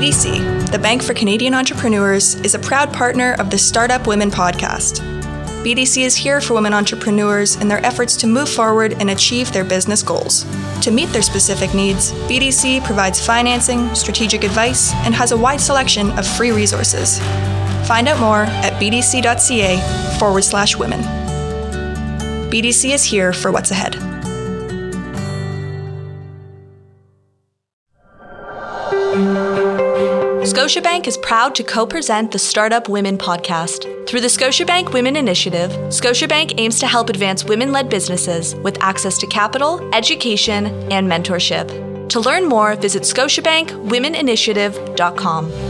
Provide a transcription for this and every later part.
BDC, the Bank for Canadian Entrepreneurs, is a proud partner of the Startup Women podcast. BDC is here for women entrepreneurs in their efforts to move forward and achieve their business goals. To meet their specific needs, BDC provides financing, strategic advice, and has a wide selection of free resources. Find out more at bdc.ca forward slash women. BDC is here for what's ahead. Scotiabank is proud to co present the Startup Women podcast. Through the Scotiabank Women Initiative, Scotiabank aims to help advance women led businesses with access to capital, education, and mentorship. To learn more, visit ScotiabankWomenInitiative.com.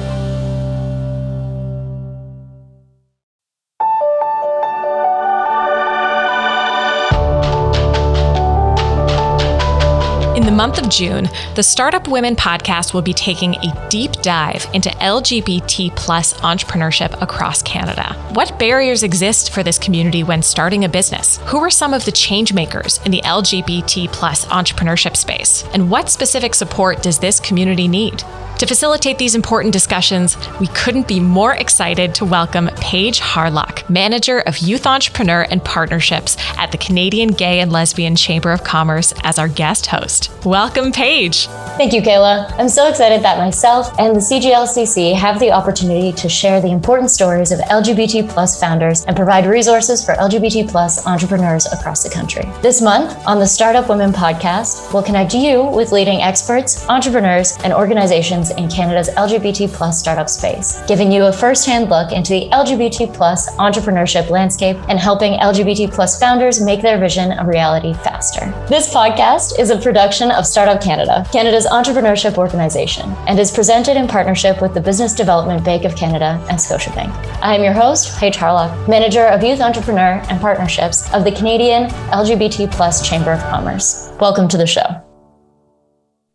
month of June, the Startup Women podcast will be taking a deep dive into LGBT plus entrepreneurship across Canada. What barriers exist for this community when starting a business? Who are some of the change makers in the LGBT plus entrepreneurship space? And what specific support does this community need? To facilitate these important discussions, we couldn't be more excited to welcome Paige Harlock, Manager of Youth Entrepreneur and Partnerships at the Canadian Gay and Lesbian Chamber of Commerce, as our guest host. Welcome, Paige. Thank you, Kayla. I'm so excited that myself and the CGLCC have the opportunity to share the important stories of LGBT plus founders and provide resources for LGBT plus entrepreneurs across the country. This month on the Startup Women podcast, we'll connect you with leading experts, entrepreneurs, and organizations in Canada's LGBT plus startup space, giving you a first-hand look into the LGBT plus entrepreneurship landscape and helping LGBT plus founders make their vision a reality faster. This podcast is a production of Startup Canada, Canada's entrepreneurship organization, and is presented in partnership with the Business Development Bank of Canada and Scotiabank. I am your host, Paige Harlock, Manager of Youth Entrepreneur and Partnerships of the Canadian LGBT plus Chamber of Commerce. Welcome to the show.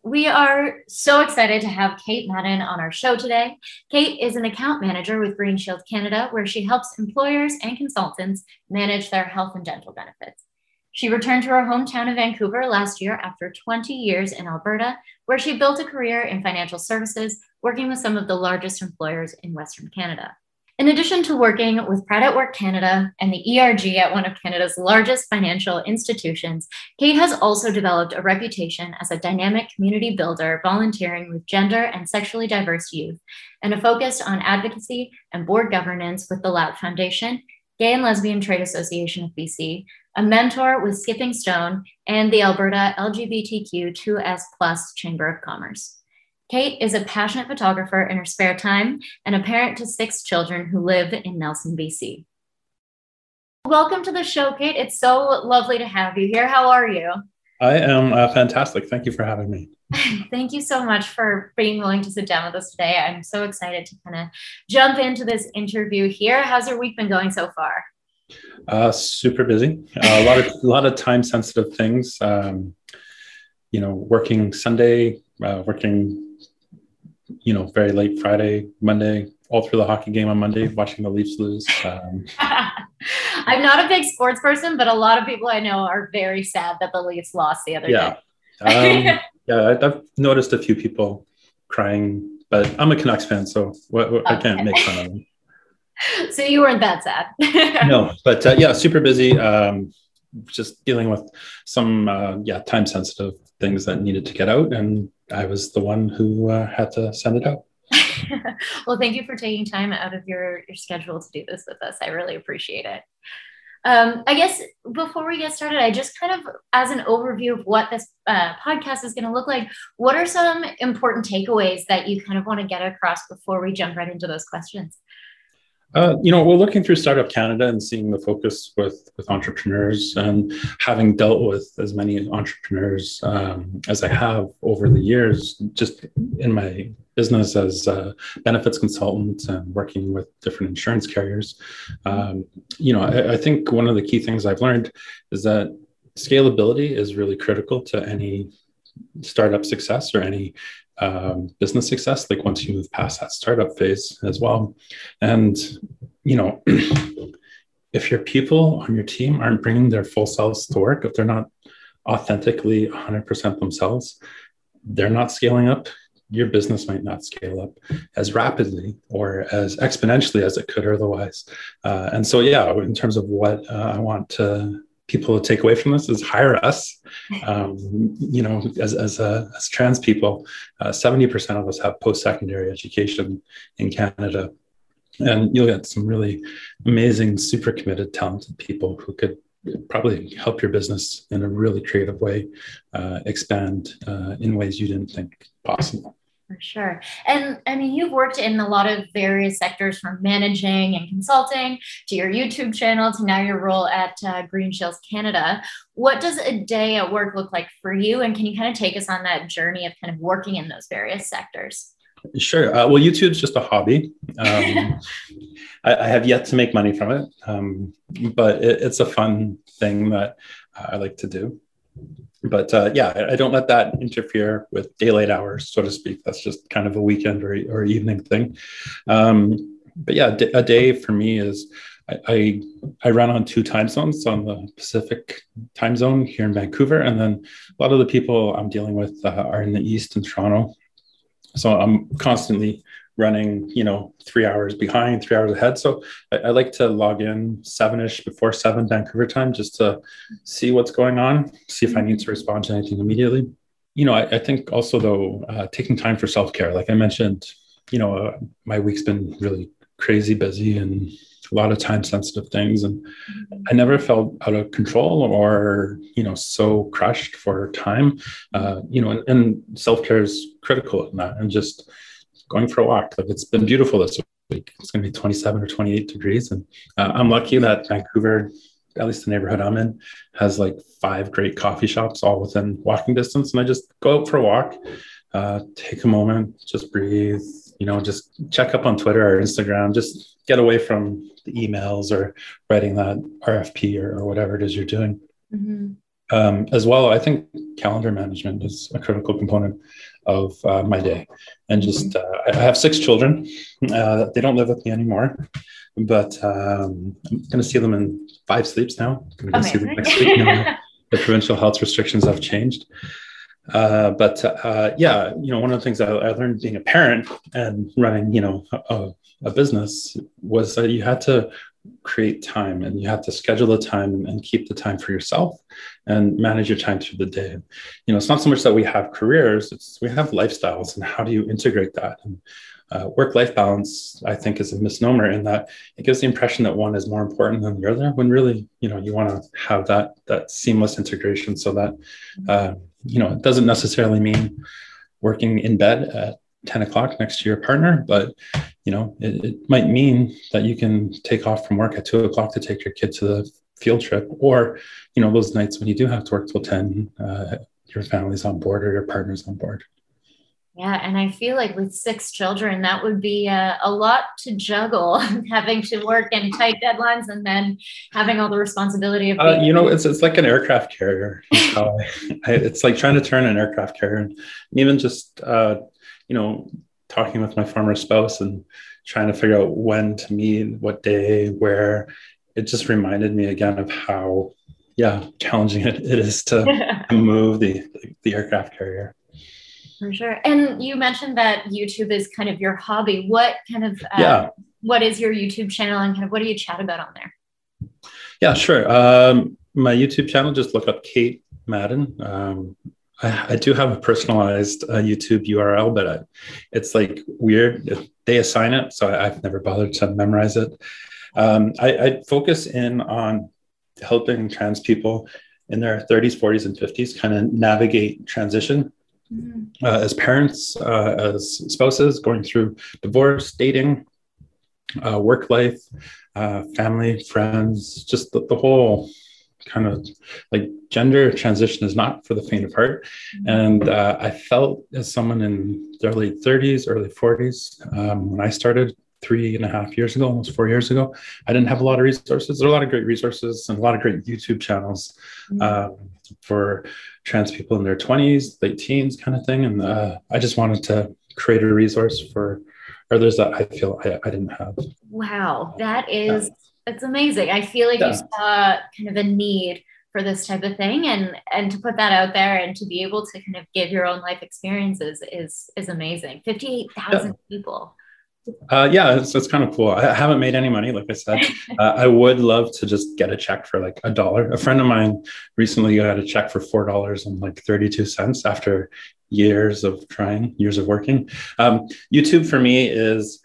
We are so excited to have Kate Madden on our show today. Kate is an account manager with Green Shield Canada, where she helps employers and consultants manage their health and dental benefits. She returned to her hometown of Vancouver last year after 20 years in Alberta, where she built a career in financial services, working with some of the largest employers in Western Canada. In addition to working with Pride at Work Canada and the ERG at one of Canada's largest financial institutions, Kate has also developed a reputation as a dynamic community builder, volunteering with gender and sexually diverse youth, and a focus on advocacy and board governance with the Loud Foundation, Gay and Lesbian Trade Association of BC, a mentor with Skipping Stone, and the Alberta LGBTQ2S Plus Chamber of Commerce. Kate is a passionate photographer in her spare time and a parent to six children who live in Nelson, BC. Welcome to the show, Kate. It's so lovely to have you here. How are you? I am uh, fantastic. Thank you for having me. Thank you so much for being willing to sit down with us today. I'm so excited to kind of jump into this interview here. How's your week been going so far? Uh, super busy. Uh, a lot of a lot of time sensitive things. Um, you know, working Sunday, uh, working you know, very late Friday, Monday, all through the hockey game on Monday, watching the Leafs lose. Um, I'm not a big sports person, but a lot of people I know are very sad that the Leafs lost the other yeah. day. um, yeah, I've noticed a few people crying, but I'm a Canucks fan, so what, what, okay. I can't make fun of them. So you weren't that sad. no, but uh, yeah, super busy. Um, just dealing with some uh, yeah time sensitive things that needed to get out, and I was the one who uh, had to send it out. well, thank you for taking time out of your, your schedule to do this with us. I really appreciate it. Um, I guess before we get started, I just kind of, as an overview of what this uh, podcast is going to look like, what are some important takeaways that you kind of want to get across before we jump right into those questions? Uh, you know, we're looking through Startup Canada and seeing the focus with with entrepreneurs, and having dealt with as many entrepreneurs um, as I have over the years, just in my business as a benefits consultant and working with different insurance carriers. Um, you know, I, I think one of the key things I've learned is that scalability is really critical to any startup success or any um, business success like once you move past that startup phase as well and you know if your people on your team aren't bringing their full selves to work if they're not authentically 100% themselves they're not scaling up your business might not scale up as rapidly or as exponentially as it could otherwise. Uh, and so, yeah, in terms of what uh, I want to people to take away from this is hire us. Um, you know, as as, uh, as trans people, uh, seventy percent of us have post secondary education in Canada, and you'll get some really amazing, super committed, talented people who could probably help your business in a really creative way uh, expand uh, in ways you didn't think possible. For sure. And I mean, you've worked in a lot of various sectors from managing and consulting to your YouTube channel to now your role at uh, Green Shield Canada. What does a day at work look like for you? And can you kind of take us on that journey of kind of working in those various sectors? Sure. Uh, well, YouTube's just a hobby. Um, I, I, have yet to make money from it, um, but it, it's a fun thing that I like to do but uh, yeah, I don't let that interfere with daylight hours, so to speak. That's just kind of a weekend or, or evening thing. Um, but yeah, a day for me is I, I, I run on two time zones on the Pacific time zone here in Vancouver, and then a lot of the people I'm dealing with uh, are in the East in Toronto. So I'm constantly running, you know, three hours behind, three hours ahead. So I, I like to log in seven-ish before seven Vancouver time just to see what's going on, see if I need to respond to anything immediately. You know, I, I think also though, uh, taking time for self-care, like I mentioned, you know, uh, my week's been really crazy busy and a lot of time sensitive things and i never felt out of control or you know so crushed for time uh, you know and, and self-care is critical in that and just going for a walk. Like it's been beautiful this week. It's going to be 27 or 28 degrees, and uh, I'm lucky that Vancouver, at least the neighborhood I'm in, has like five great coffee shops all within walking distance. And I just go out for a walk, uh, take a moment, just breathe. You know, just check up on Twitter or Instagram. Just get away from the emails or writing that RFP or, or whatever it is you're doing. Mm-hmm. Um, as well, I think calendar management is a critical component of uh, my day. And just, uh, I have six children. Uh, they don't live with me anymore, but um, I'm going to see them in five sleeps now. I'm going to see them next week. Now. the provincial health restrictions have changed. Uh, but uh, yeah, you know, one of the things I, I, learned being a parent and running, you know, a, a business was that you had to create time and you have to schedule the time and keep the time for yourself and manage your time through the day. You know it's not so much that we have careers it's we have lifestyles and how do you integrate that? And uh, work-life balance i think is a misnomer in that it gives the impression that one is more important than the other when really you know you want to have that that seamless integration so that uh, you know it doesn't necessarily mean working in bed at 10 o'clock next to your partner but you know it, it, might mean that you can take off from work at 2 o'clock to take your kid to the field trip or you know those nights when you do have to work till 10 uh, your family's on board or your partner's on board. Yeah and i feel like with six children that would be uh, a lot to juggle having to work in tight deadlines and then having all the responsibility of uh, you know it's, it's like an aircraft carrier. It's like trying to turn an aircraft carrier. And even just uh, you know, talking with my former spouse and trying to figure out when to meet, what day, where, it just reminded me again of how, yeah, challenging it, it is to move the the aircraft carrier. For sure. And you mentioned that YouTube is kind of your hobby. What kind of uh, yeah. what is your YouTube channel and kind of what do you chat about on there? Yeah, sure. Um, my YouTube channel, just look up Kate Madden. Um, I, I do have a personalized uh, YouTube URL, but I, it's like weird. They assign it, so I, have never bothered to memorize it. Um, I, I focus in on helping trans people in their 30s, 40s, and 50s kind of navigate transition mm-hmm. uh, as parents, uh, as spouses, going through divorce, dating, uh, work life, uh, family, friends, just the, the whole kind of like gender transition is not for the faint of heart. Mm-hmm. And uh, I felt as someone in their late 30s, early 40s, um, when I started three and a half years ago, almost four years ago, I didn't have a lot of resources. There are a lot of great resources and a lot of great YouTube channels mm-hmm. um, for trans people in their 20s, late teens kind of thing. And uh, I just wanted to create a resource for others that I feel I, I didn't have. Wow, that is. Yeah it's amazing. I feel like yeah. you saw kind of a need for this type of thing and and to put that out there and to be able to kind of give your own life experiences is is amazing 58,000 yeah. people uh, yeah, it's, it's kind of cool. I haven't made any money, like I said. Uh, I would love to just get a check for like a dollar. A friend of mine recently got a check for four dollars and like thirty-two cents after years of trying, years of working. Um, YouTube for me is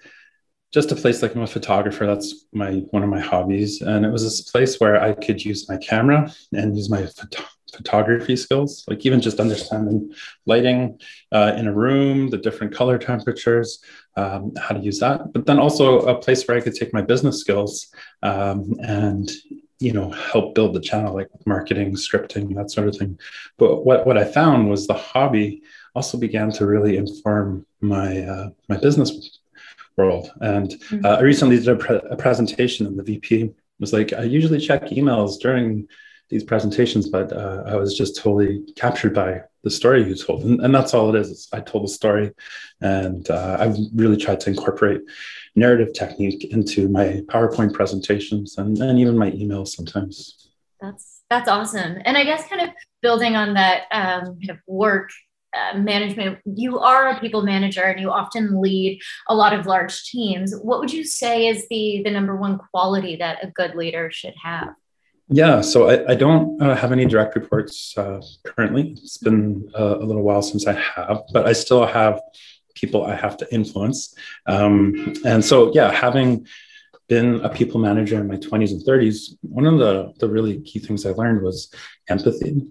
just a place like I'm a photographer. That's my one of my hobbies, and it was this place where I could use my camera and use my photo- photography skills, like even just understanding lighting uh, in a room, the different color temperatures, um, how to use that. But then also a place where I could take my business skills um, and you know help build the channel, like marketing, scripting, that sort of thing. But what what I found was the hobby also began to really inform my uh, my business world. And mm-hmm. uh, I recently did a, pre- a presentation, and the VP was like, "I usually check emails during." these presentations, but uh, I was just totally captured by the story you told, and, and that's all it is. It's, I told a story, and uh, I've really tried to incorporate narrative technique into my PowerPoint presentations and, and even my emails sometimes. That's that's awesome, and I guess kind of building on that um, kind of work uh, management you are a people manager and you often lead a lot of large teams what would you say is the the number one quality that a good leader should have yeah, so I, I don't uh, have any direct reports uh, currently. It's been uh, a little while since I have, but I still have people I have to influence. Um, and so, yeah, having been a people manager in my 20s and 30s, one of the, the really key things I learned was empathy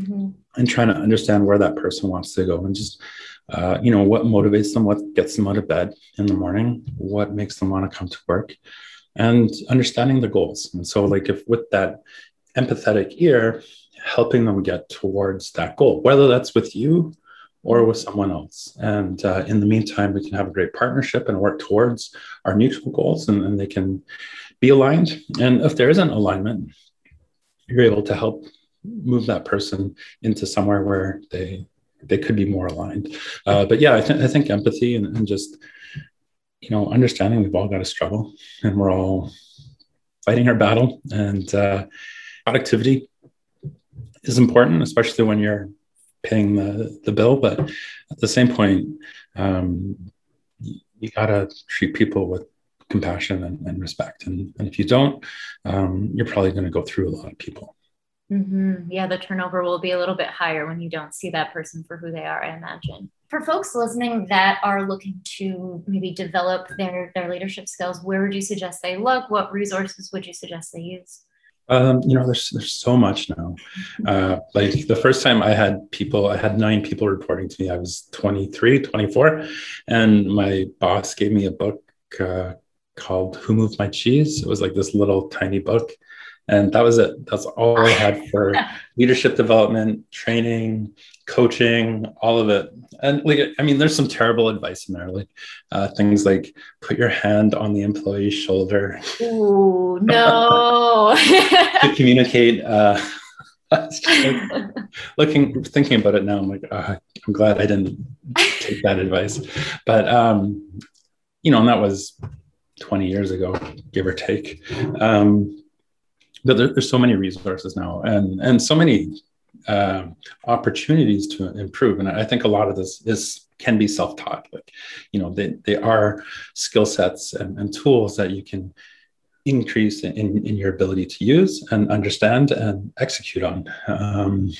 mm-hmm. and trying to understand where that person wants to go and just, uh, you know, what motivates them, what gets them out of bed in the morning, what makes them want to come to work and understanding the goals. And so, like, if with that empathetic ear, helping them get towards that goal, whether that's with you or with someone else. And uh, in the meantime, we can have a great partnership and work towards our mutual goals, and, and they can be aligned. And if there isn't alignment, you're able to help move that person into somewhere where they they could be more aligned. Uh, but yeah, I, th- I think empathy and, and just you know, understanding we've all got to struggle and we're all fighting our battle. And uh, productivity is important, especially when you're paying the, the bill. But at the same point, um, you, you got to treat people with compassion and, and respect. And, and, if you don't, um, you're probably going to go through a lot of people. Mm-hmm. Yeah, the turnover will be a little bit higher when you don't see that person for who they are, I imagine. For folks listening that are looking to maybe develop their their leadership skills where would you suggest they look? What resources would you suggest they use? Um, you know there's there's so much now. Uh, like the first time i had people i had nine people reporting to me. I was 23 24 and my boss gave me a book uh, called who moved my cheese? It was like this little tiny book and that was it. That's all i had for leadership development training coaching all of it. And like i mean there's some terrible advice in there like uh, things like put your hand on the employee's shoulder. Ooh, no. To communicate uh, looking thinking about it now i'm like uh, i'm glad i didn't take that advice. But um you know and that was 20 years ago give or take. Um but there, there's so many resources now and and so many uh, opportunities to improve. And i think a lot of this is can be self-taught. Like you know they, they are skill sets and, and tools that you can increase in, in your ability to use and understand and execute on. Um,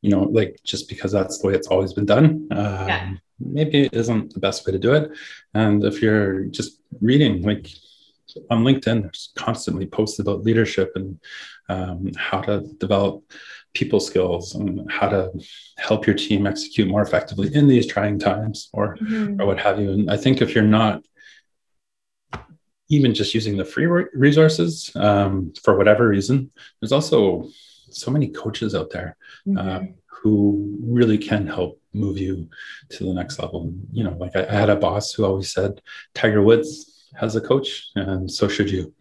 you know like just because that's the way it's always been done um, yeah. maybe it isn't the best way to do it. And if you're just reading like on LinkedIn, there's constantly posts about leadership and um, how to develop people skills and how to help your team execute more effectively in these trying times or mm-hmm. or what have you. And I think if you're not even just using the free resources um, for whatever reason, there's also so many coaches out there uh, mm-hmm. uh, who really can help move you to the next level. You know, like I, I had a boss who always said, Tiger Woods has a coach, and so should you.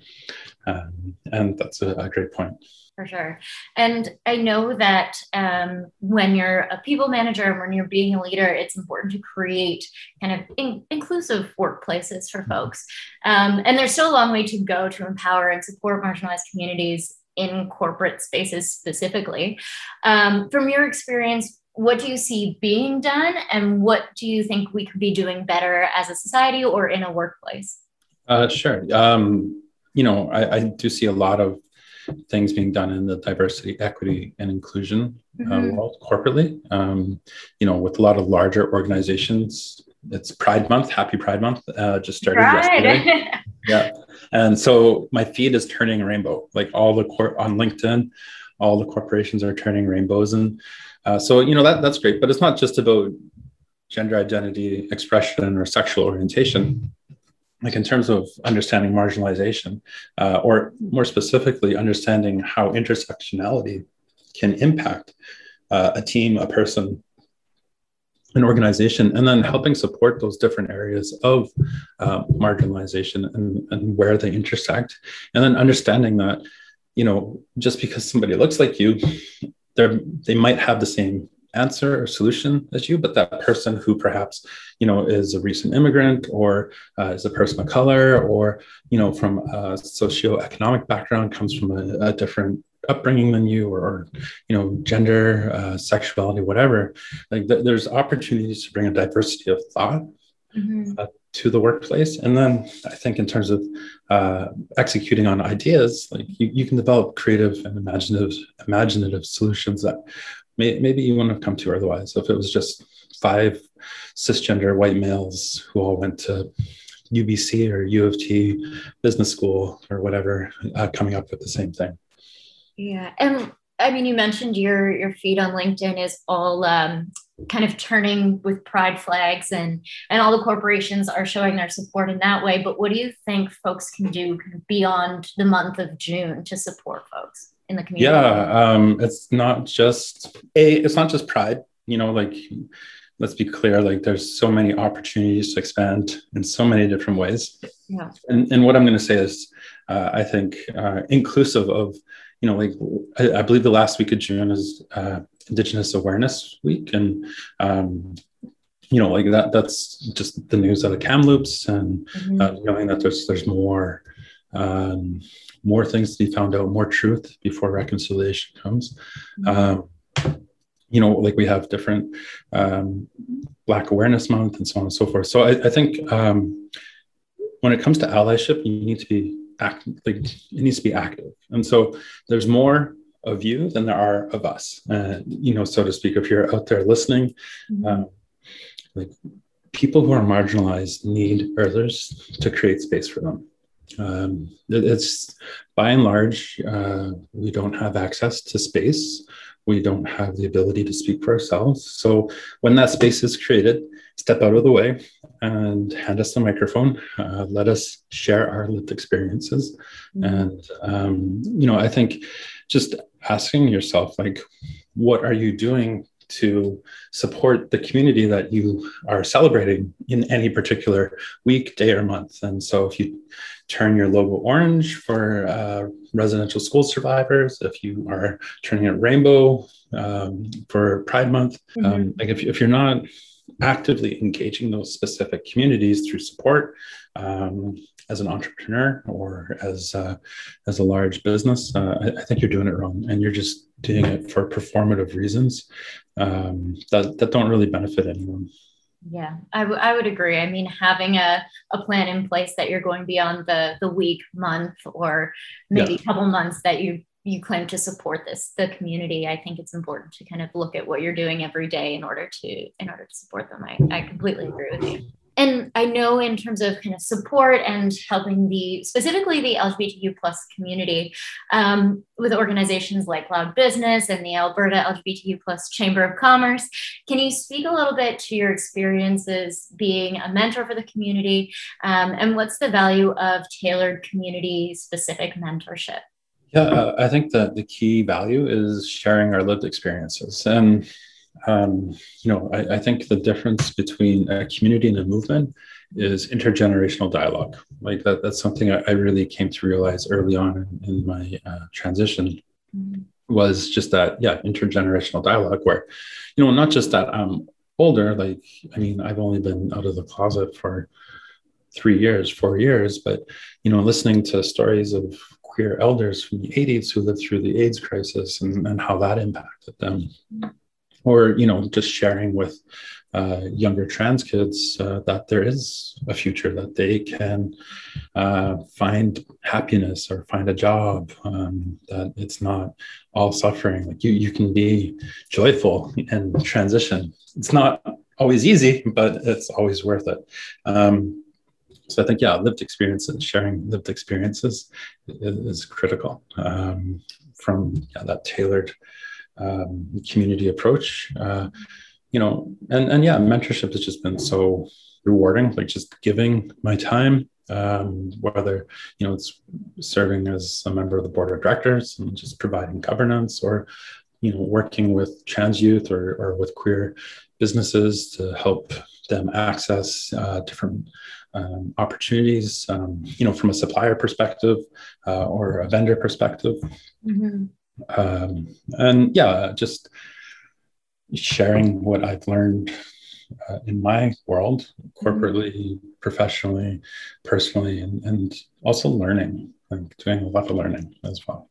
Um, and that's a, a, great point. For sure. And I know that um, when you're a people manager and when you're being a leader, it's important to create kind of in- inclusive workplaces for mm-hmm. folks. Um, and there's still a long way to go to empower and support marginalized communities in corporate spaces specifically. Um, from your experience, what do you see being done and what do you think we could be doing better as a society or in a workplace? Uh, sure. Um, you know, I, I, do see a lot of things being done in the diversity, equity, and inclusion uh, mm-hmm. uh, world corporately. Um, you know, with a lot of larger organizations. It's Pride Month. Happy Pride Month! Uh, just started Pride. yesterday. yeah, and so my feed is turning rainbow. Like all the cor- on LinkedIn, all the corporations are turning rainbows, and uh, so you know that that's great. But it's not just about gender identity, expression, or sexual orientation like in terms of understanding marginalization, uh, or more specifically, understanding how intersectionality can impact uh, a team, a person, an organization, and then helping support those different areas of uh, marginalization and, and where they intersect, and then understanding that, you know, just because somebody looks like you, they they might have the same answer or solution as you, but that person who perhaps you know is a recent immigrant or uh, is a person of color or you know from a socioeconomic background comes from a, a different upbringing than you or, or you know gender uh, sexuality whatever like th- there's opportunities to bring a diversity of thought mm-hmm. uh, to the workplace and then i think in terms of uh, executing on ideas like you, you can develop creative and imaginative imaginative solutions that may, maybe you wouldn't have come to otherwise if it was just five cisgender white males who all went to UBC or U of T business school or whatever, uh, coming up with the same thing. Yeah, and I mean, you mentioned your your feed on LinkedIn is all um, kind of turning with pride flags, and and all the corporations are showing their support in that way. But what do you think folks can do beyond the month of June to support folks in the community? Yeah, um, it's not just a, it's not just pride. You know, like let's be clear like there's so many opportunities to expand in so many different ways yeah. and, and what i'm going to say is uh, i think uh, inclusive of you know like I, I, believe the last week of june is uh, indigenous awareness week and um, you know like that that's just the news out of kamloops and mm-hmm. Uh, knowing that there's there's more um, more things to be found out more truth before reconciliation comes mm-hmm. um, you know, like we have different um, Black Awareness Month and so on and so forth. So I, I think um, when it comes to allyship, you need to be active. Like it needs to be active, and so there's more of you than there are of us. Uh, you know, so to speak. If you're out there listening, mm-hmm. um, like people who are marginalized need others to create space for them. Um, it's by and large, uh, we don't have access to space we don't have the ability to speak for ourselves. So when that space is created, step out of the way and hand us the microphone. Uh, let us share our lived experiences. Mm-hmm. And, um, you know, I think just asking yourself, like, what are you doing to support the community that you are celebrating in any particular week, day, or month. And so if you turn your logo orange for uh, residential school survivors, if you are turning it rainbow um, for Pride Month, mm-hmm. um, like if, if you're not actively engaging those specific communities through support, um, as an entrepreneur or as uh, as a large business, uh, I, I, think you're doing it wrong, and you're just doing it for performative reasons um, that that don't really benefit anyone. Yeah, I, w- I would agree. I mean, having a, a plan in place that you're going beyond the the week, month, or maybe yeah. a couple months that you you claim to support this the community. I think it's important to kind of look at what you're doing every day in order to in order to support them. I, I completely agree with you and I know in terms of kind of support and helping the specifically the LGBTQ plus community um, with organizations like Loud Business and the Alberta LGBTQ plus Chamber of Commerce. Can you speak a little bit to your experiences being a mentor for the community um, and what's the value of tailored community specific mentorship? Yeah, uh, I think that the key value is sharing our lived experiences and um, you know, I, I, think the difference between a community and a movement is intergenerational dialogue. Like that, that's something I, I really came to realize early on in, in my uh, transition mm-hmm. was just that, yeah, intergenerational dialogue where, you know, not just that I'm older, like, I mean, I've only been out of the closet for three years, four years, but, you know, listening to stories of queer elders from the 80s who lived through the AIDS crisis and, and how that impacted them. Or, you know, just sharing with uh, younger trans kids uh, that there is a future, that they can uh, find happiness or find a job, um, that it's not all suffering. Like you, you can be joyful and transition. It's not always easy, but it's always worth it. Um, so I think, yeah, lived experiences, sharing lived experiences is, is critical um, from yeah, that tailored um, community approach. Uh, you know, and and yeah, mentorship has just been so rewarding. Like just giving my time, um, whether you know it's serving as a member of the board of directors and just providing governance, or you know working with trans youth or or with queer businesses to help them access uh, different um, opportunities, um, you know, from a supplier perspective uh, or a vendor perspective. Mm-hmm. Um, and yeah, just sharing what I've learned uh, in my world, corporately, mm-hmm. professionally, personally, and, and also learning, like doing a lot of learning as well.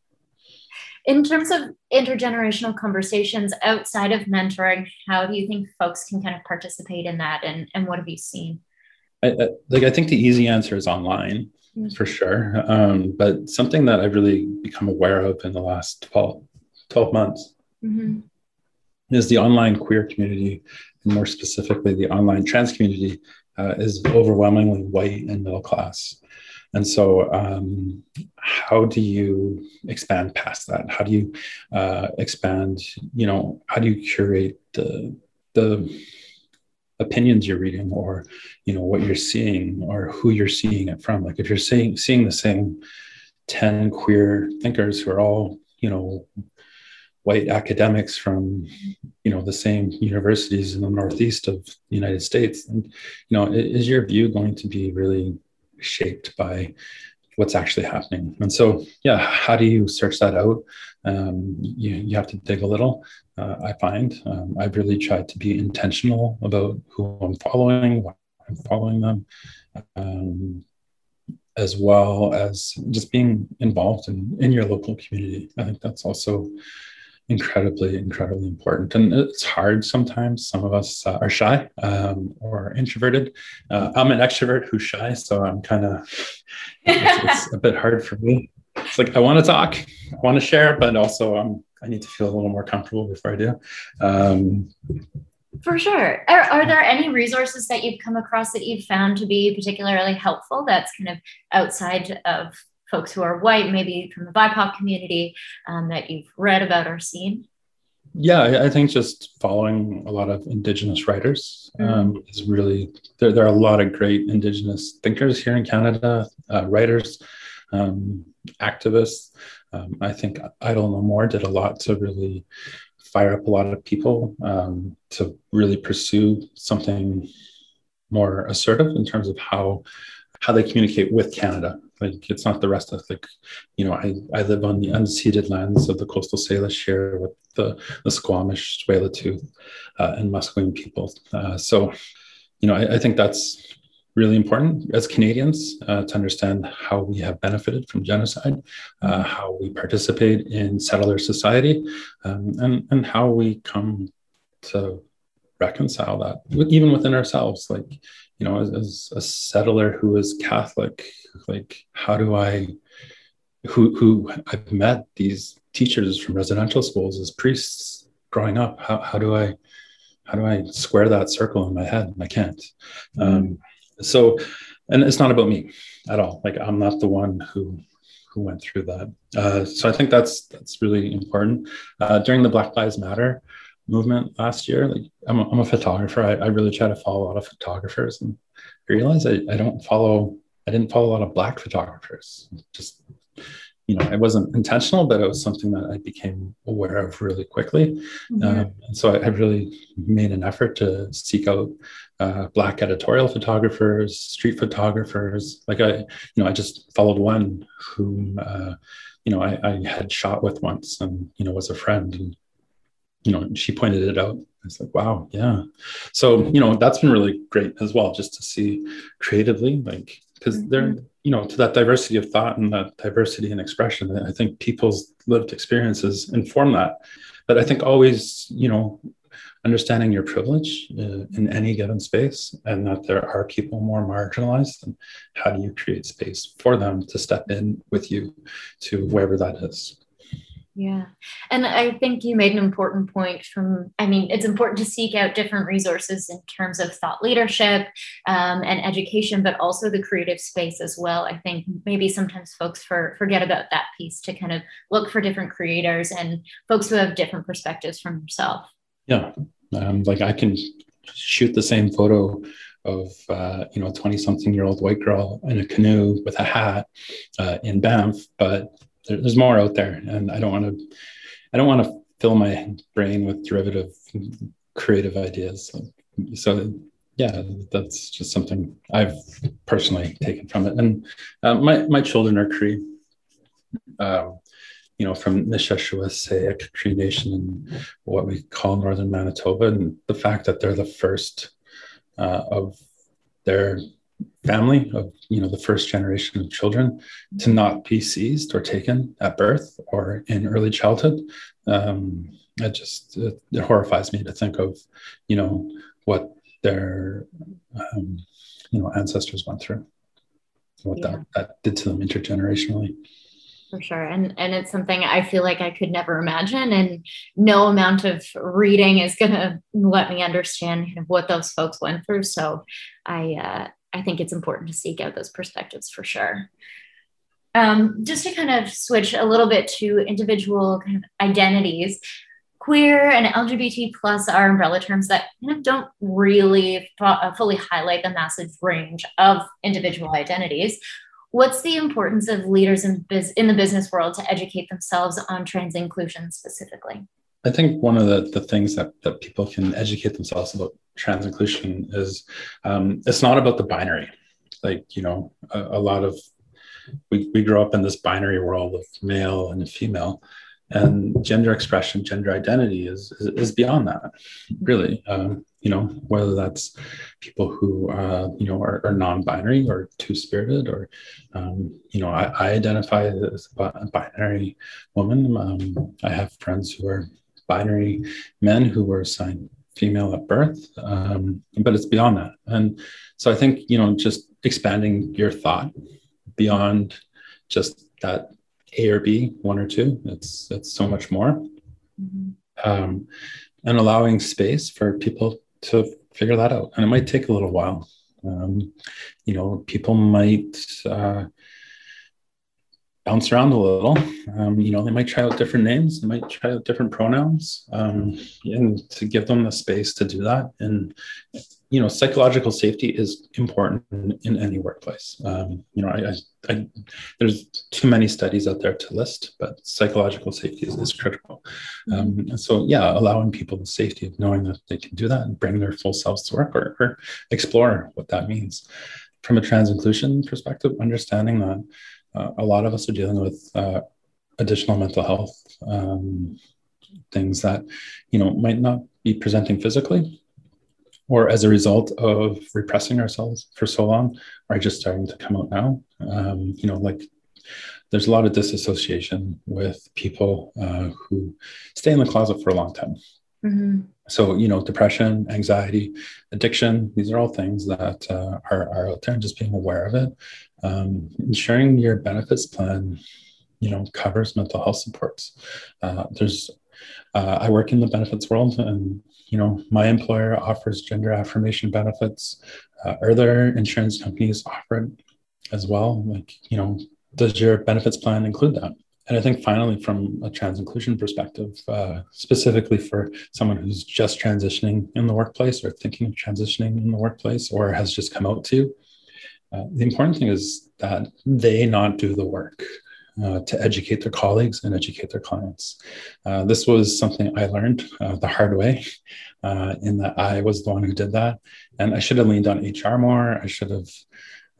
In terms of intergenerational conversations outside of mentoring, how do you think folks can kind of participate in that, and, and what have you seen? I, I like I think the easy answer is online. For sure, um, but something that I've really become aware of in the last 12, 12 months. Mm-hmm is the online queer community, and more specifically, the online trans community, uh, is overwhelmingly white and middle class. And so, um, how do you expand past that? How do you uh, expand? You know, how do you curate the the opinions you're reading, or you know what you're seeing, or who you're seeing it from? Like, if you're seeing seeing the same ten queer thinkers who are all you know white academics from you know the same universities in the northeast of the united states and you know is your view going to be really shaped by what's actually happening. And so yeah how do you search that out? Um, you, you have to dig a little uh, i find. Um, i've really tried to be intentional about who i'm following why i'm following them um, as well as just being involved in, in your local community. I think that's also incredibly incredibly important. And it's hard sometimes. Some of us uh, are shy um, or introverted. Uh, i'm an extrovert who's shy so i'm kind of it's, it's, a bit hard for me. It's like i want to talk i want to share but also i'm i need to feel a little more comfortable before i do. Um, for sure. Are, are, there any resources that you've come across that you've found to be particularly helpful that's kind of outside of folks who are white, maybe from the BIPOC community um, that you've read about or seen? Yeah, I think just following a lot of Indigenous writers mm. um, is really, there, there are a lot of great Indigenous thinkers here in Canada, uh, writers, um, activists. Um, I think Idle No More did a lot to really fire up a lot of people um, to really pursue something more assertive in terms of how how they communicate with Canada like it's not the rest of like you know i i live on the unceded lands of the coastal salish here with the the squamish tsleil-waututh uh, and musqueam people uh, so you know I, I, think that's really important as canadians uh, to understand how we have benefited from genocide uh, how we participate in settler society um, and and how we come to reconcile that even within ourselves. Like you know as, as a settler who is catholic like how do i who who i've met these teachers from residential schools as priests growing up how, how do i how do i square that circle in my head? I can't. Mm-hmm. um, so and it's not about me at all. Like i'm not the one who who went through that. Uh, so i think that's that's really important. Uh, during the black lives matter movement last year like i'm a, I'm a photographer I, I really try to follow a lot of photographers and I realized I, I don't follow I didn't follow a lot of black photographers. Just you know, it wasn't intentional, but it was something that I became aware of really quickly. Mm-hmm. Um, and so I, I, really made an effort to seek out uh, black editorial photographers, street photographers. Like I, you know, I just followed one whom, uh, you know, I, I, had shot with once, and you know, was a friend, and you know, she pointed it out. It's like, wow, yeah. So you know, that's been really great as well, just to see creatively, like because mm-hmm. they're you know to that diversity of thought and that diversity in expression i think people's lived experiences inform that but i think always you know understanding your privilege uh, in any given space and that there are people more marginalized and how do you create space for them to step in with you to wherever that is yeah. And I think you made an important point from, I mean, it's important to seek out different resources in terms of thought leadership um, and education, but also the creative space as well. I think maybe sometimes folks for, forget about that piece to kind of look for different creators and folks who have different perspectives from yourself. Yeah. Um, like I can shoot the same photo of uh, you know a 20 something year old white girl in a canoe with a hat uh, in Banff, but there, there's more out there, and I don't want to. I don't want to fill my brain with derivative creative ideas. So yeah, that's just something I've personally taken from it. And uh, my my children are Cree. Uh, you know, from Nisichawayasihk Cree Nation and what we call Northern Manitoba, and the fact that they're the first uh, of their family of you know the first generation of children to not be seized or taken at birth or in early childhood. Um, it just it, it, horrifies me to think of you know what their um, you know ancestors went through what yeah. that, that did to them intergenerationally. For sure. And and it's something i feel like i could never imagine and no amount of reading is going to let me understand kind of what those folks went through. So i uh, I think it's important to seek out those perspectives for sure. Um, just to kind of switch a little bit to individual kind of identities, queer and LGBT plus are umbrella terms that kind of don't really uh, fully highlight the massive range of individual identities. What's the importance of leaders in, biz- in the business world to educate themselves on trans inclusion specifically? I think one of the, the things that, that people can educate themselves about trans inclusion is um, it's not about the binary. Like, you know, a, a, lot of, we, we grow up in this binary world of male and female, and gender expression, gender identity is, is, is beyond that, really. Um, you know, whether that's people who, uh, you know, are, are non binary or two spirited, or, um, you know, I, I, identify as a binary woman. Um, I have friends who are binary men who were assigned female at birth, um, but it's beyond that. And so I think you know just expanding your thought beyond just that A or B, one or two. It's it's so much more, mm-hmm. um, and allowing space for people to figure that out. And it might take a little while. Um, you know, people might. Uh, bounce around a little. Um, you know, they might try out different names, they might try out different pronouns, um, and to give them the space to do that. And you know, psychological safety is important in, in any workplace. Um, you know, I, I, I, there's too many studies out there to list, but psychological safety is, is critical. Um, so, yeah, allowing people the safety of knowing that they can do that and bring their full selves to work or, or explore what that means. From a trans inclusion perspective, understanding that uh, a lot of us are dealing with uh, additional mental health um, things that you know might not be presenting physically or as a result of repressing ourselves for so long are just starting to come out now. Um, you know like there's a lot of disassociation with people uh, who stay in the closet for a long time. Mm-hmm. so you know depression anxiety addiction these are all things that uh, are, are out there and just being aware of it um, ensuring your benefits plan you know covers mental health supports. Uh, there's uh, i work in the benefits world and you know my employer offers gender affirmation benefits. Uh, other insurance companies offer it as well? Like you know does your benefits plan include that? And i think finally from a trans inclusion perspective uh, specifically for someone who's just transitioning in the workplace or thinking of transitioning in the workplace or has just come out to uh, the important thing is that they not do the work uh, to educate their colleagues and educate their clients. Uh, this was something I learned uh, the hard way, uh, in that I was the one who did that. And I should have leaned on HR more. I should have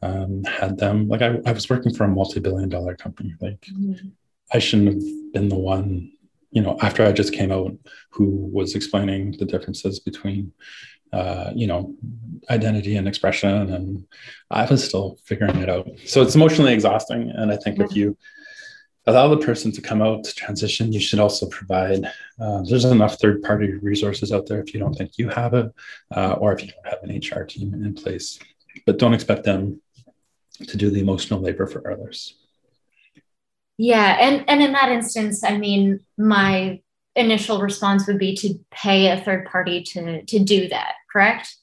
um, had them, like, I, I, was working for a multi billion dollar company. Like, mm-hmm. I shouldn't have been the one, you know, after I just came out, who was explaining the differences between uh, you know, identity and expression. And I was still figuring it out. So it's emotionally exhausting. And I think if you allow the person to come out to transition, you should also provide, uh, there's enough third party resources out there if you don't think you have it, uh, or if you don't have an HR team in place. But don't expect them to do the emotional labor for others. Yeah, and and in that instance, I mean, my initial response would be to pay a third party to to do that. Correct?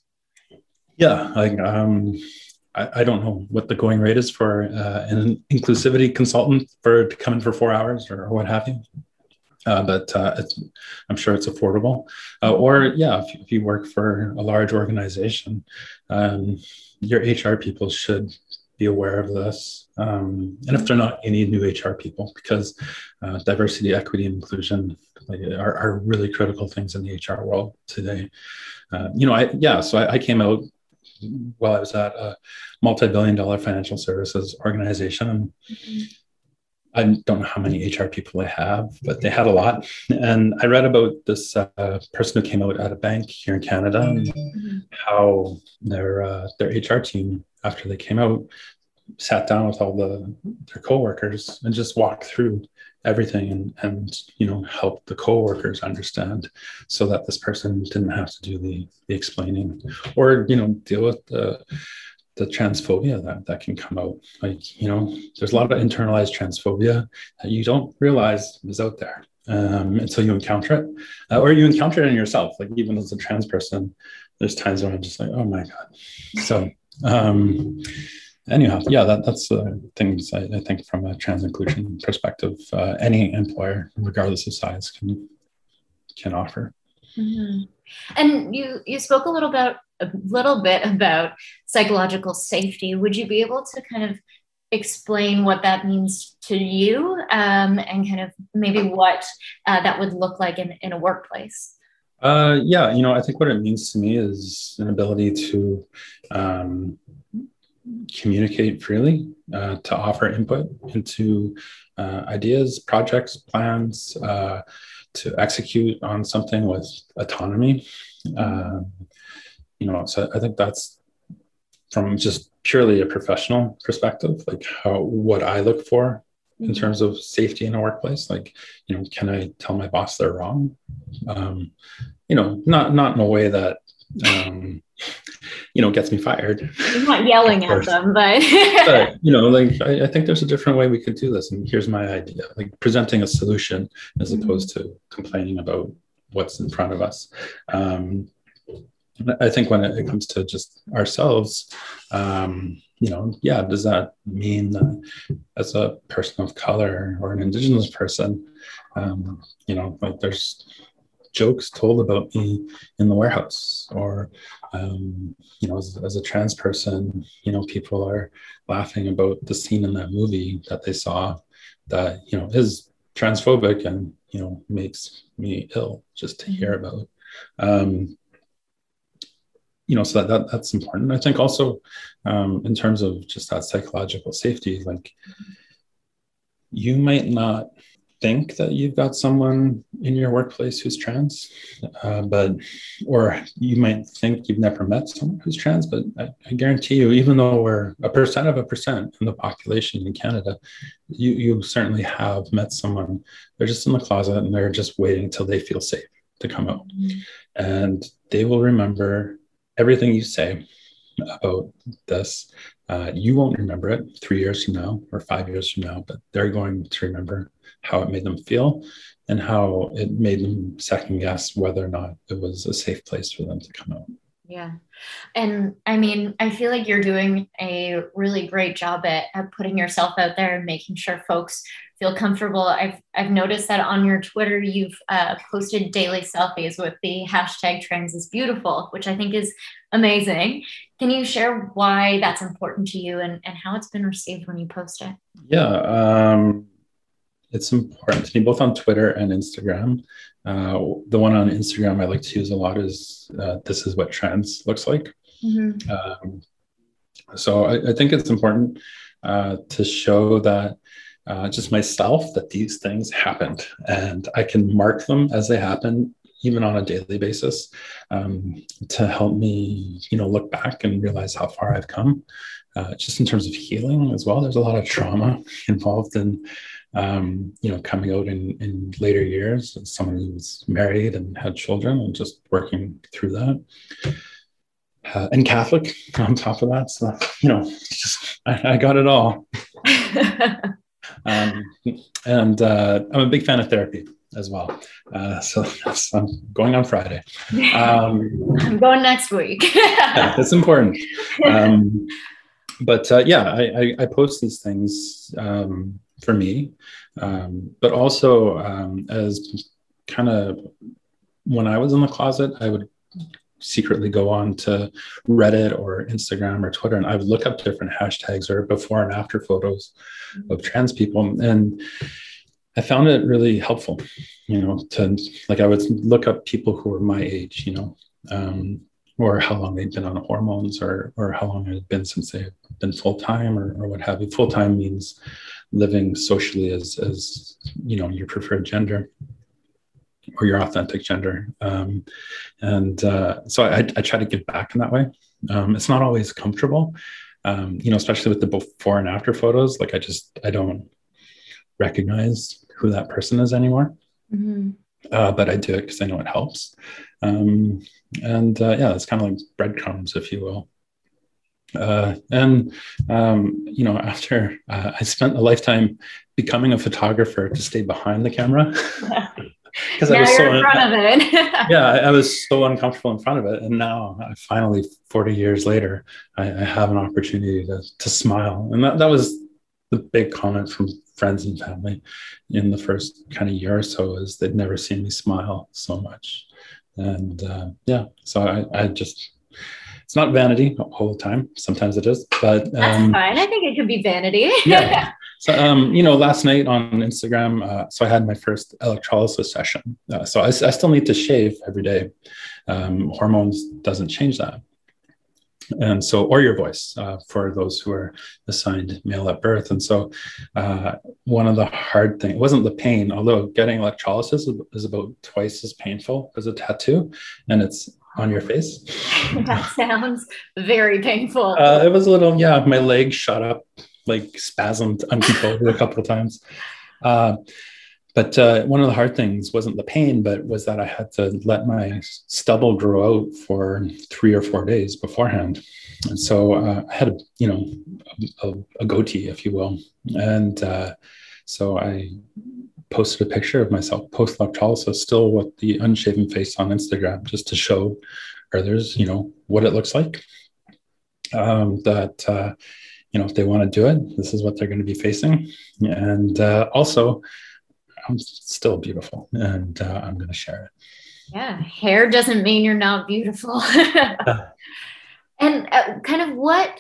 Yeah, like um, I, I don't know what the going rate is for uh, an inclusivity consultant for to come in for four hours or what have you. Uh, but uh, I'm sure it's affordable. Uh, or yeah, if, if, you work for a large organization, um, your HR people should be aware of this. Um, and if they're not, need new HR people because uh, diversity, equity, and inclusion are, are, really critical things in the HR world today. Uh, you know, I yeah, so I, I, came out while I was at a multi-billion-dollar financial services organization. Mm-hmm. I don't know how many HR people they have, but they had a lot. And I read about this uh, person who came out at a bank here in Canada, and mm-hmm. how their uh, their HR team after they came out, sat down with all the their coworkers and just walked through everything and and you know help the coworkers understand so that this person didn't have to do the the explaining or you know deal with the the transphobia that, that can come out like you know there's a lot of internalized transphobia that you don't realize is out there um, until you encounter it uh, or you encounter it in yourself like even as a trans person there's times when i'm just like oh my god so um, anyhow, yeah, that, that's the things I, I, think from a trans inclusion perspective, uh, any employer, regardless of size, can can offer. Mm-hmm. And you you spoke a little about a little bit about psychological safety. Would you be able to kind of explain what that means to you um, and kind of maybe what uh, that would look like in, in a workplace? Uh, yeah, you know, I think what it means to me is an ability to um, communicate freely, uh, to offer input into uh, ideas, projects, plans, uh, to execute on something with autonomy. Um, you know, so I think that's from just purely a professional perspective, like how what I look for in mm-hmm. terms of safety in a workplace. Like, you know, can I tell my boss they're wrong? Um, you know, not not in a way that um, you know gets me fired. I'm not yelling at them, but but you know, like I, I, think there's a different way we could do this, and here's my idea: like presenting a solution as mm-hmm. opposed to complaining about what's in front of us. Um, I think when it comes to just ourselves, um, you know, yeah, does that mean that as a person of color or an indigenous person, um, you know, like there's jokes told about me in the warehouse or um, you know as, as, a trans person you know people are laughing about the scene in that movie that they saw that you know is transphobic and you know makes me ill just to hear mm-hmm. about um, you know so that, that that's important i think also um, in terms of just that psychological safety like you might not think that you've got someone in your workplace who's trans, uh, but or you might think you've never met someone who's trans, but I, I, guarantee you, even though we're a percent of a percent in the population in Canada, you you certainly have met someone. They're just in the closet and they're just waiting until they feel safe to come out, mm-hmm. and they will remember everything you say about this. Uh, you won't remember it three years from now or five years from now, but they're going to remember how it made them feel and how it made them second guess whether or not it was a safe place for them to come out. Yeah. And I mean, I feel like you're doing a really great job at, at putting yourself out there and making sure folks feel comfortable. I've, I've noticed that on your Twitter, you've uh, posted daily selfies with the hashtag trans is beautiful, which I think is amazing. Can you share why that's important to you and, and how it's been received when you post it? Yeah. Um, it's important to me both on Twitter and Instagram. Uh, the one on Instagram I like to use a lot is uh, "This is what trans looks like." Mm-hmm. Um, so I, I, think it's important uh, to show that uh, just myself that these things happened, and I can mark them as they happen even on a daily basis, um, to help me, you know, look back and realize how far I've come. Uh, just in terms of healing as well, there's a lot of trauma involved in, um, you know, coming out in, in later years as someone who's married and had children and just working through that. Uh, and Catholic on top of that. So, you know, just I, I got it all. um, and uh, I'm a big fan of therapy as well. Uh, so, so, I'm going on Friday. Um, I'm going next week. yeah, it's important. Um, but uh, yeah, I, I, I, post these things um, for me, um, but also um, as kind of when I was in the closet, I would secretly go on to Reddit or Instagram or Twitter, and I would look up different hashtags or before and after photos of trans people, and I found it really helpful. You know, to like I would look up people who were my age, you know, um, or how long they'd been on hormones, or or how long it had been since they've been full time, or, or what have you. Full time means living socially as as you know your preferred gender or your authentic gender. Um, and uh, so I, I, try to give back in that way. Um, it's not always comfortable, um, you know, especially with the before and after photos. Like I just, I don't recognize who that person is anymore. Mm-hmm. Uh, but I do it because I know it helps. Um, and uh, yeah, it's kind of like breadcrumbs, if you will. Uh, and um, you know, after uh, I spent a lifetime becoming a photographer to stay behind the camera, because I was so in front of it. yeah, I, was so uncomfortable in front of it, and now I finally, forty years later, I, I have an opportunity to to smile, and that that was the big comment from friends and family in the first kind of year or so is they'd never seen me smile so much, and uh, yeah, so I I just it's not vanity all the time. Sometimes it is, but um, that's fine. I think it could be vanity. yeah. So, um, you know, last night on Instagram, uh, so I had my first electrolysis session. Uh, so I, I, still need to shave every day. Um, hormones doesn't change that. And so, or your voice uh, for those who are assigned male at birth. And so, uh, one of the hard things wasn't the pain, although getting electrolysis is about twice as painful as a tattoo, and it's on your face. that sounds very painful. Uh, it was a little, yeah. My leg shot up like spasmed uncontrollably a couple of times. Uh, but uh, one of the hard things wasn't the pain, but was that I had to let my stubble grow out for three or four days beforehand. And so uh, I had a, you know, a, a goatee, if you will. And uh, so I posted a picture of myself post electrolysis, still with the unshaven face on Instagram, just to show others, you know, what it looks like. Um, that uh, you know, if they want to do it, this is what they're going to be facing. And uh, also, I'm still beautiful and uh, I'm going to share it. Yeah, hair doesn't mean you're not beautiful. and uh, kind of what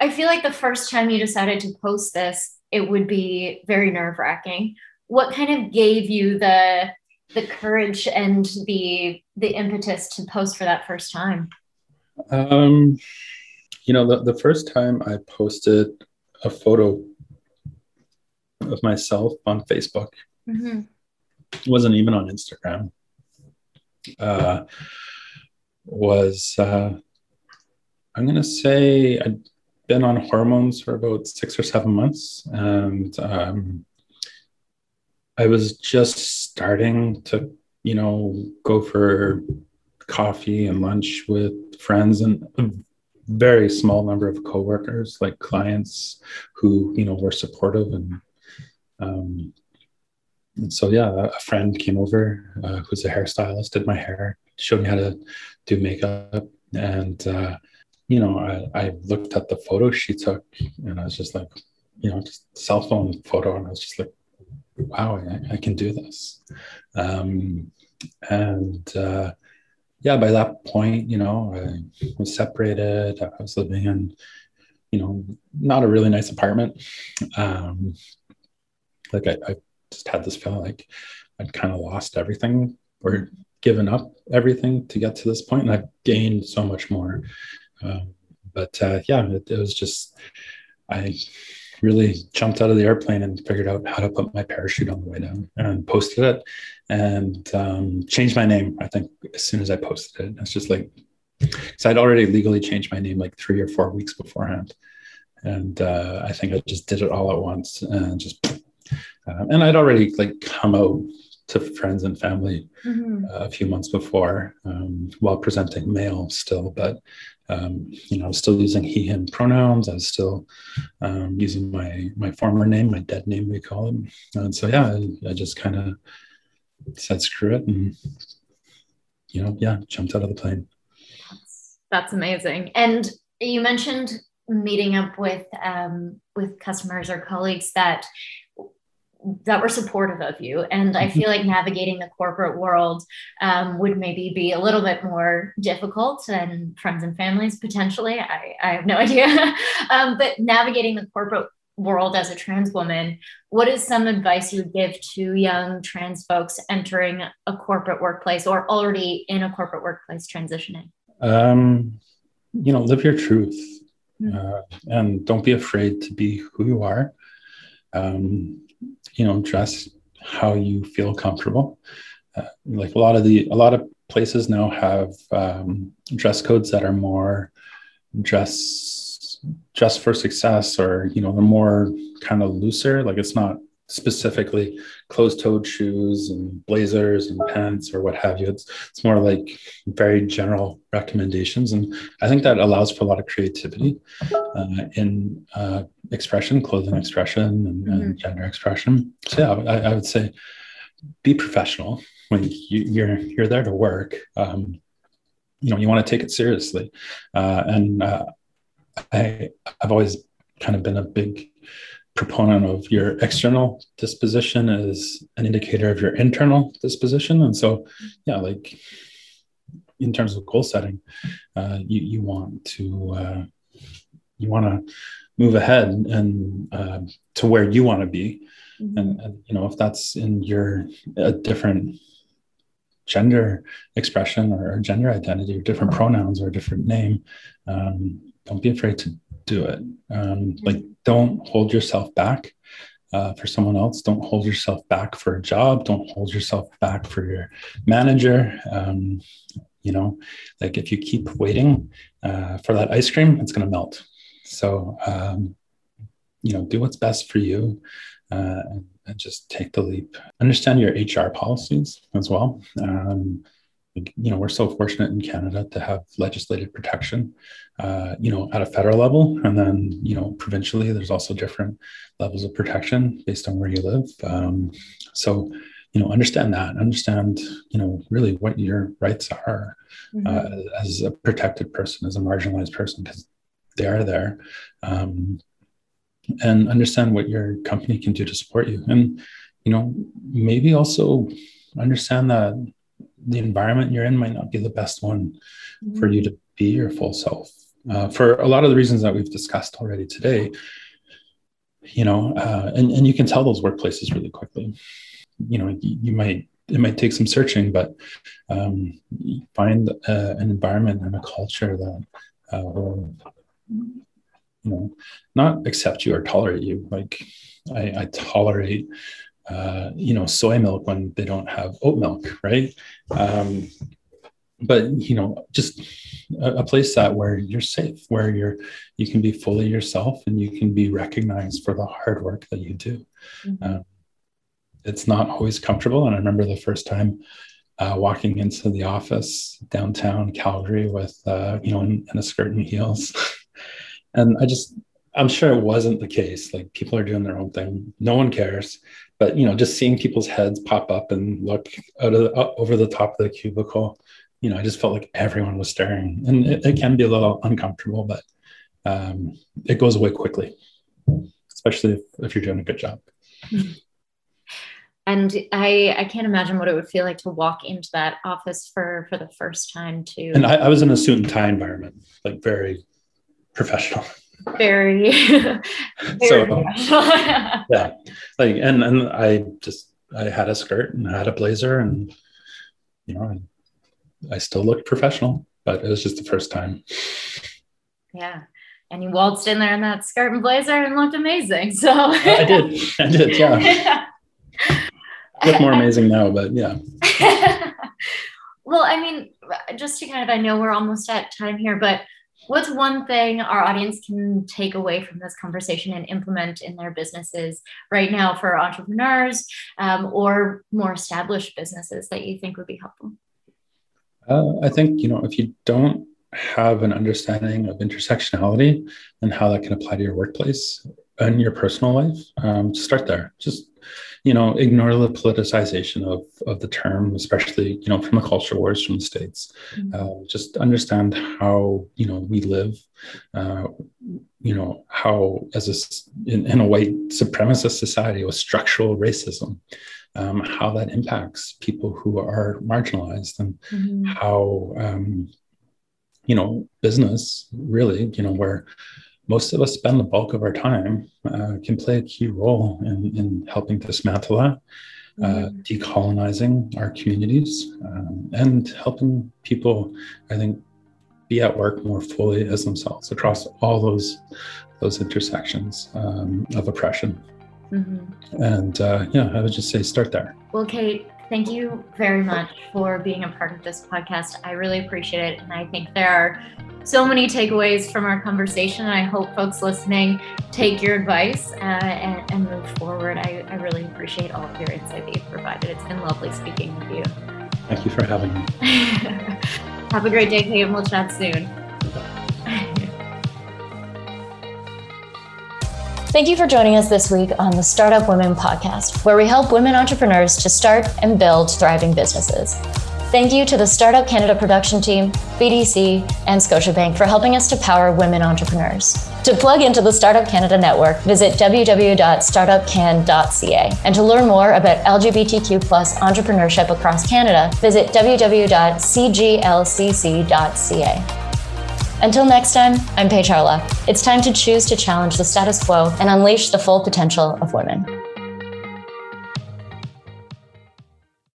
I feel like the first time you decided to post this, it would be very nerve wracking. What kind of gave you the the courage and the the impetus to post for that first time? Um, you know, the, the first time I posted a photo of myself on Facebook, mm-hmm. wasn't even on Instagram, uh, was, uh, I'm going to say I'd been on hormones for about six or seven months. And um, I was just starting to, you know, go for coffee and lunch with friends and very small number of coworkers, like clients who you know were supportive and um, and so yeah, a friend came over uh, who's a hairstylist, did my hair, showed me how to do makeup, and uh, you know I, I looked at the photo she took, and I was just like, you know, just cell phone photo, and I was just like, wow, I, I can do this, um, and uh, yeah, by that point, you know, I was separated. I was living in, you know, not a really nice apartment. Um, like I, I just had this feeling like I'd kind of lost everything or given up everything to get to this point, and I've gained so much more. Um, but uh, yeah, it, it, was just I really jumped out of the airplane and figured out how to put my parachute on the way down and posted it and um, changed my name. I think as soon as I posted it, it's just like, so I'd already legally changed my name like three or four weeks beforehand. And uh, I think I just did it all at once and just, uh, and I'd already like come out to friends and family mm-hmm. uh, a few months before um, while presenting male still, but um, you know, I was still using he, him pronouns. I was still um, using my my former name, my dead name, we call it. And so, yeah, I, I just kind of said screw it, and you know, yeah, jumped out of the plane. That's, amazing. And you mentioned meeting up with um, with customers or colleagues that that were supportive of you. And I feel like navigating the corporate world um, would maybe be a little bit more difficult than friends and families potentially. I, I have no idea. um, but navigating the corporate world as a trans woman, what is some advice you would give to young trans folks entering a corporate workplace or already in a corporate workplace transitioning? Um, you know, live your truth mm-hmm. uh, and don't be afraid to be who you are. Um, you know dress how you feel comfortable. Uh, like a lot of the a lot of places now have um, dress codes that are more dress dress for success or you know they're more kind of looser. Like it's not specifically closed-toed shoes and blazers and pants or what have you. It's it's more like very general recommendations, and I think that allows for a lot of creativity uh, in uh, expression, clothing expression, and, mm-hmm. and, gender expression. So yeah, I, I, would say be professional when you, you're, you're there to work. Um, you know, you want to take it seriously, uh, and uh, I I've always kind of been a big proponent of your external disposition as an indicator of your internal disposition. And so, yeah, like in terms of goal setting, uh, you you want to uh, you want to move ahead and uh, to where you want to be, mm-hmm. and, and, you know if that's in your a different gender expression or gender identity or different pronouns or a different name, um, don't be afraid to do it. Um, like, don't hold yourself back uh, for someone else. Don't hold yourself back for a job. Don't hold yourself back for your manager. Um, you know, like if you keep waiting uh, for that ice cream, it's going to melt. So, um, you know, do what's best for you uh, and, and, just take the leap. Understand your HR policies as well. Um, you know, we're so fortunate in Canada to have legislative protection, uh, you know, at a federal level. And then, you know, provincially, there's also different levels of protection based on where you live. Um, so, you know, understand that, understand, you know, really what your rights are mm-hmm. uh, as a protected person, as a marginalized person, because they are there. Um, and understand what your company can do to support you. And, you know, maybe also understand that the environment you're in might not be the best one mm-hmm. for you to be your full self. Uh, for a lot of the reasons that we've discussed already today you know uh, and, and you can tell those workplaces really quickly. You know you, you might it might take some searching but um, find uh, an environment and a culture that uh, will you know not accept you or tolerate you. Like I, I tolerate uh, you know, soy milk when they don't have oat milk, right? Um, but you know, just a, a, place that where you're safe, where you're you can be fully yourself and you can be recognized for the hard work that you do. Mm-hmm. Uh, it's not always comfortable, and I remember the first time uh, walking into the office downtown Calgary with uh, you know in, in a skirt and heels, and I just I'm sure it wasn't the case. Like people are doing their own thing. No one cares but you know just seeing people's heads pop up and look out of the, uh, over the top of the cubicle you know i just felt like everyone was staring and it, it can be a little uncomfortable but um, it goes away quickly especially if, if you're doing a good job and i i can't imagine what it would feel like to walk into that office for for the first time too and i, I was in a suit and tie environment like very professional very, very so yeah like and and i just i had a skirt and I had a blazer and you know I, I still looked professional but it was just the first time yeah and you waltzed in there in that skirt and blazer and looked amazing. So I did. I did. Yeah. Look more amazing now, but yeah. well, I mean, just to kind of, I know we're almost at time here, but what's one thing our audience can take away from this conversation and implement in their businesses right now for entrepreneurs um, or more established businesses that you think would be helpful? Uh, I think, you know, if you don't have an understanding of intersectionality and how that can apply to your workplace and your personal life, um, start there. Just you know, ignore the politicization of of the term, especially you know from the culture wars from the states. Mm-hmm. Uh, just understand how you know we live. Uh, you know how as a in, in, a white supremacist society with structural racism, um, how that impacts people who are marginalized and mm-hmm. how um, you know business really you know where most of us spend the bulk of our time uh, can play a key role in, in helping dismantle that, uh, mm-hmm. decolonizing our communities, um, and helping people, I think, be at work more fully as themselves across all those those intersections um, of oppression. Mm-hmm. And uh, yeah, I would just say start there. Well, Kate, thank you very much for being a part of this podcast. I really appreciate it, and I think there are so many takeaways from our conversation. I hope folks listening take your advice uh, and, and, move forward. I, I really appreciate all of your insight that you've provided. It's been lovely speaking with you. Thank you for having me. Have a great day, Kate, and we'll chat soon. Thank you for joining us this week on the Startup Women podcast, where we help women entrepreneurs to start and build thriving businesses. Thank you to the Startup Canada production team, BDC, and Scotiabank for helping us to power women entrepreneurs. To plug into the Startup Canada network, visit www.startupcan.ca. And to learn more about LGBTQ plus entrepreneurship across Canada, visit www.cglcc.ca. Until next time, I'm Paige Harla. It's time to choose to challenge the status quo and unleash the full potential of women.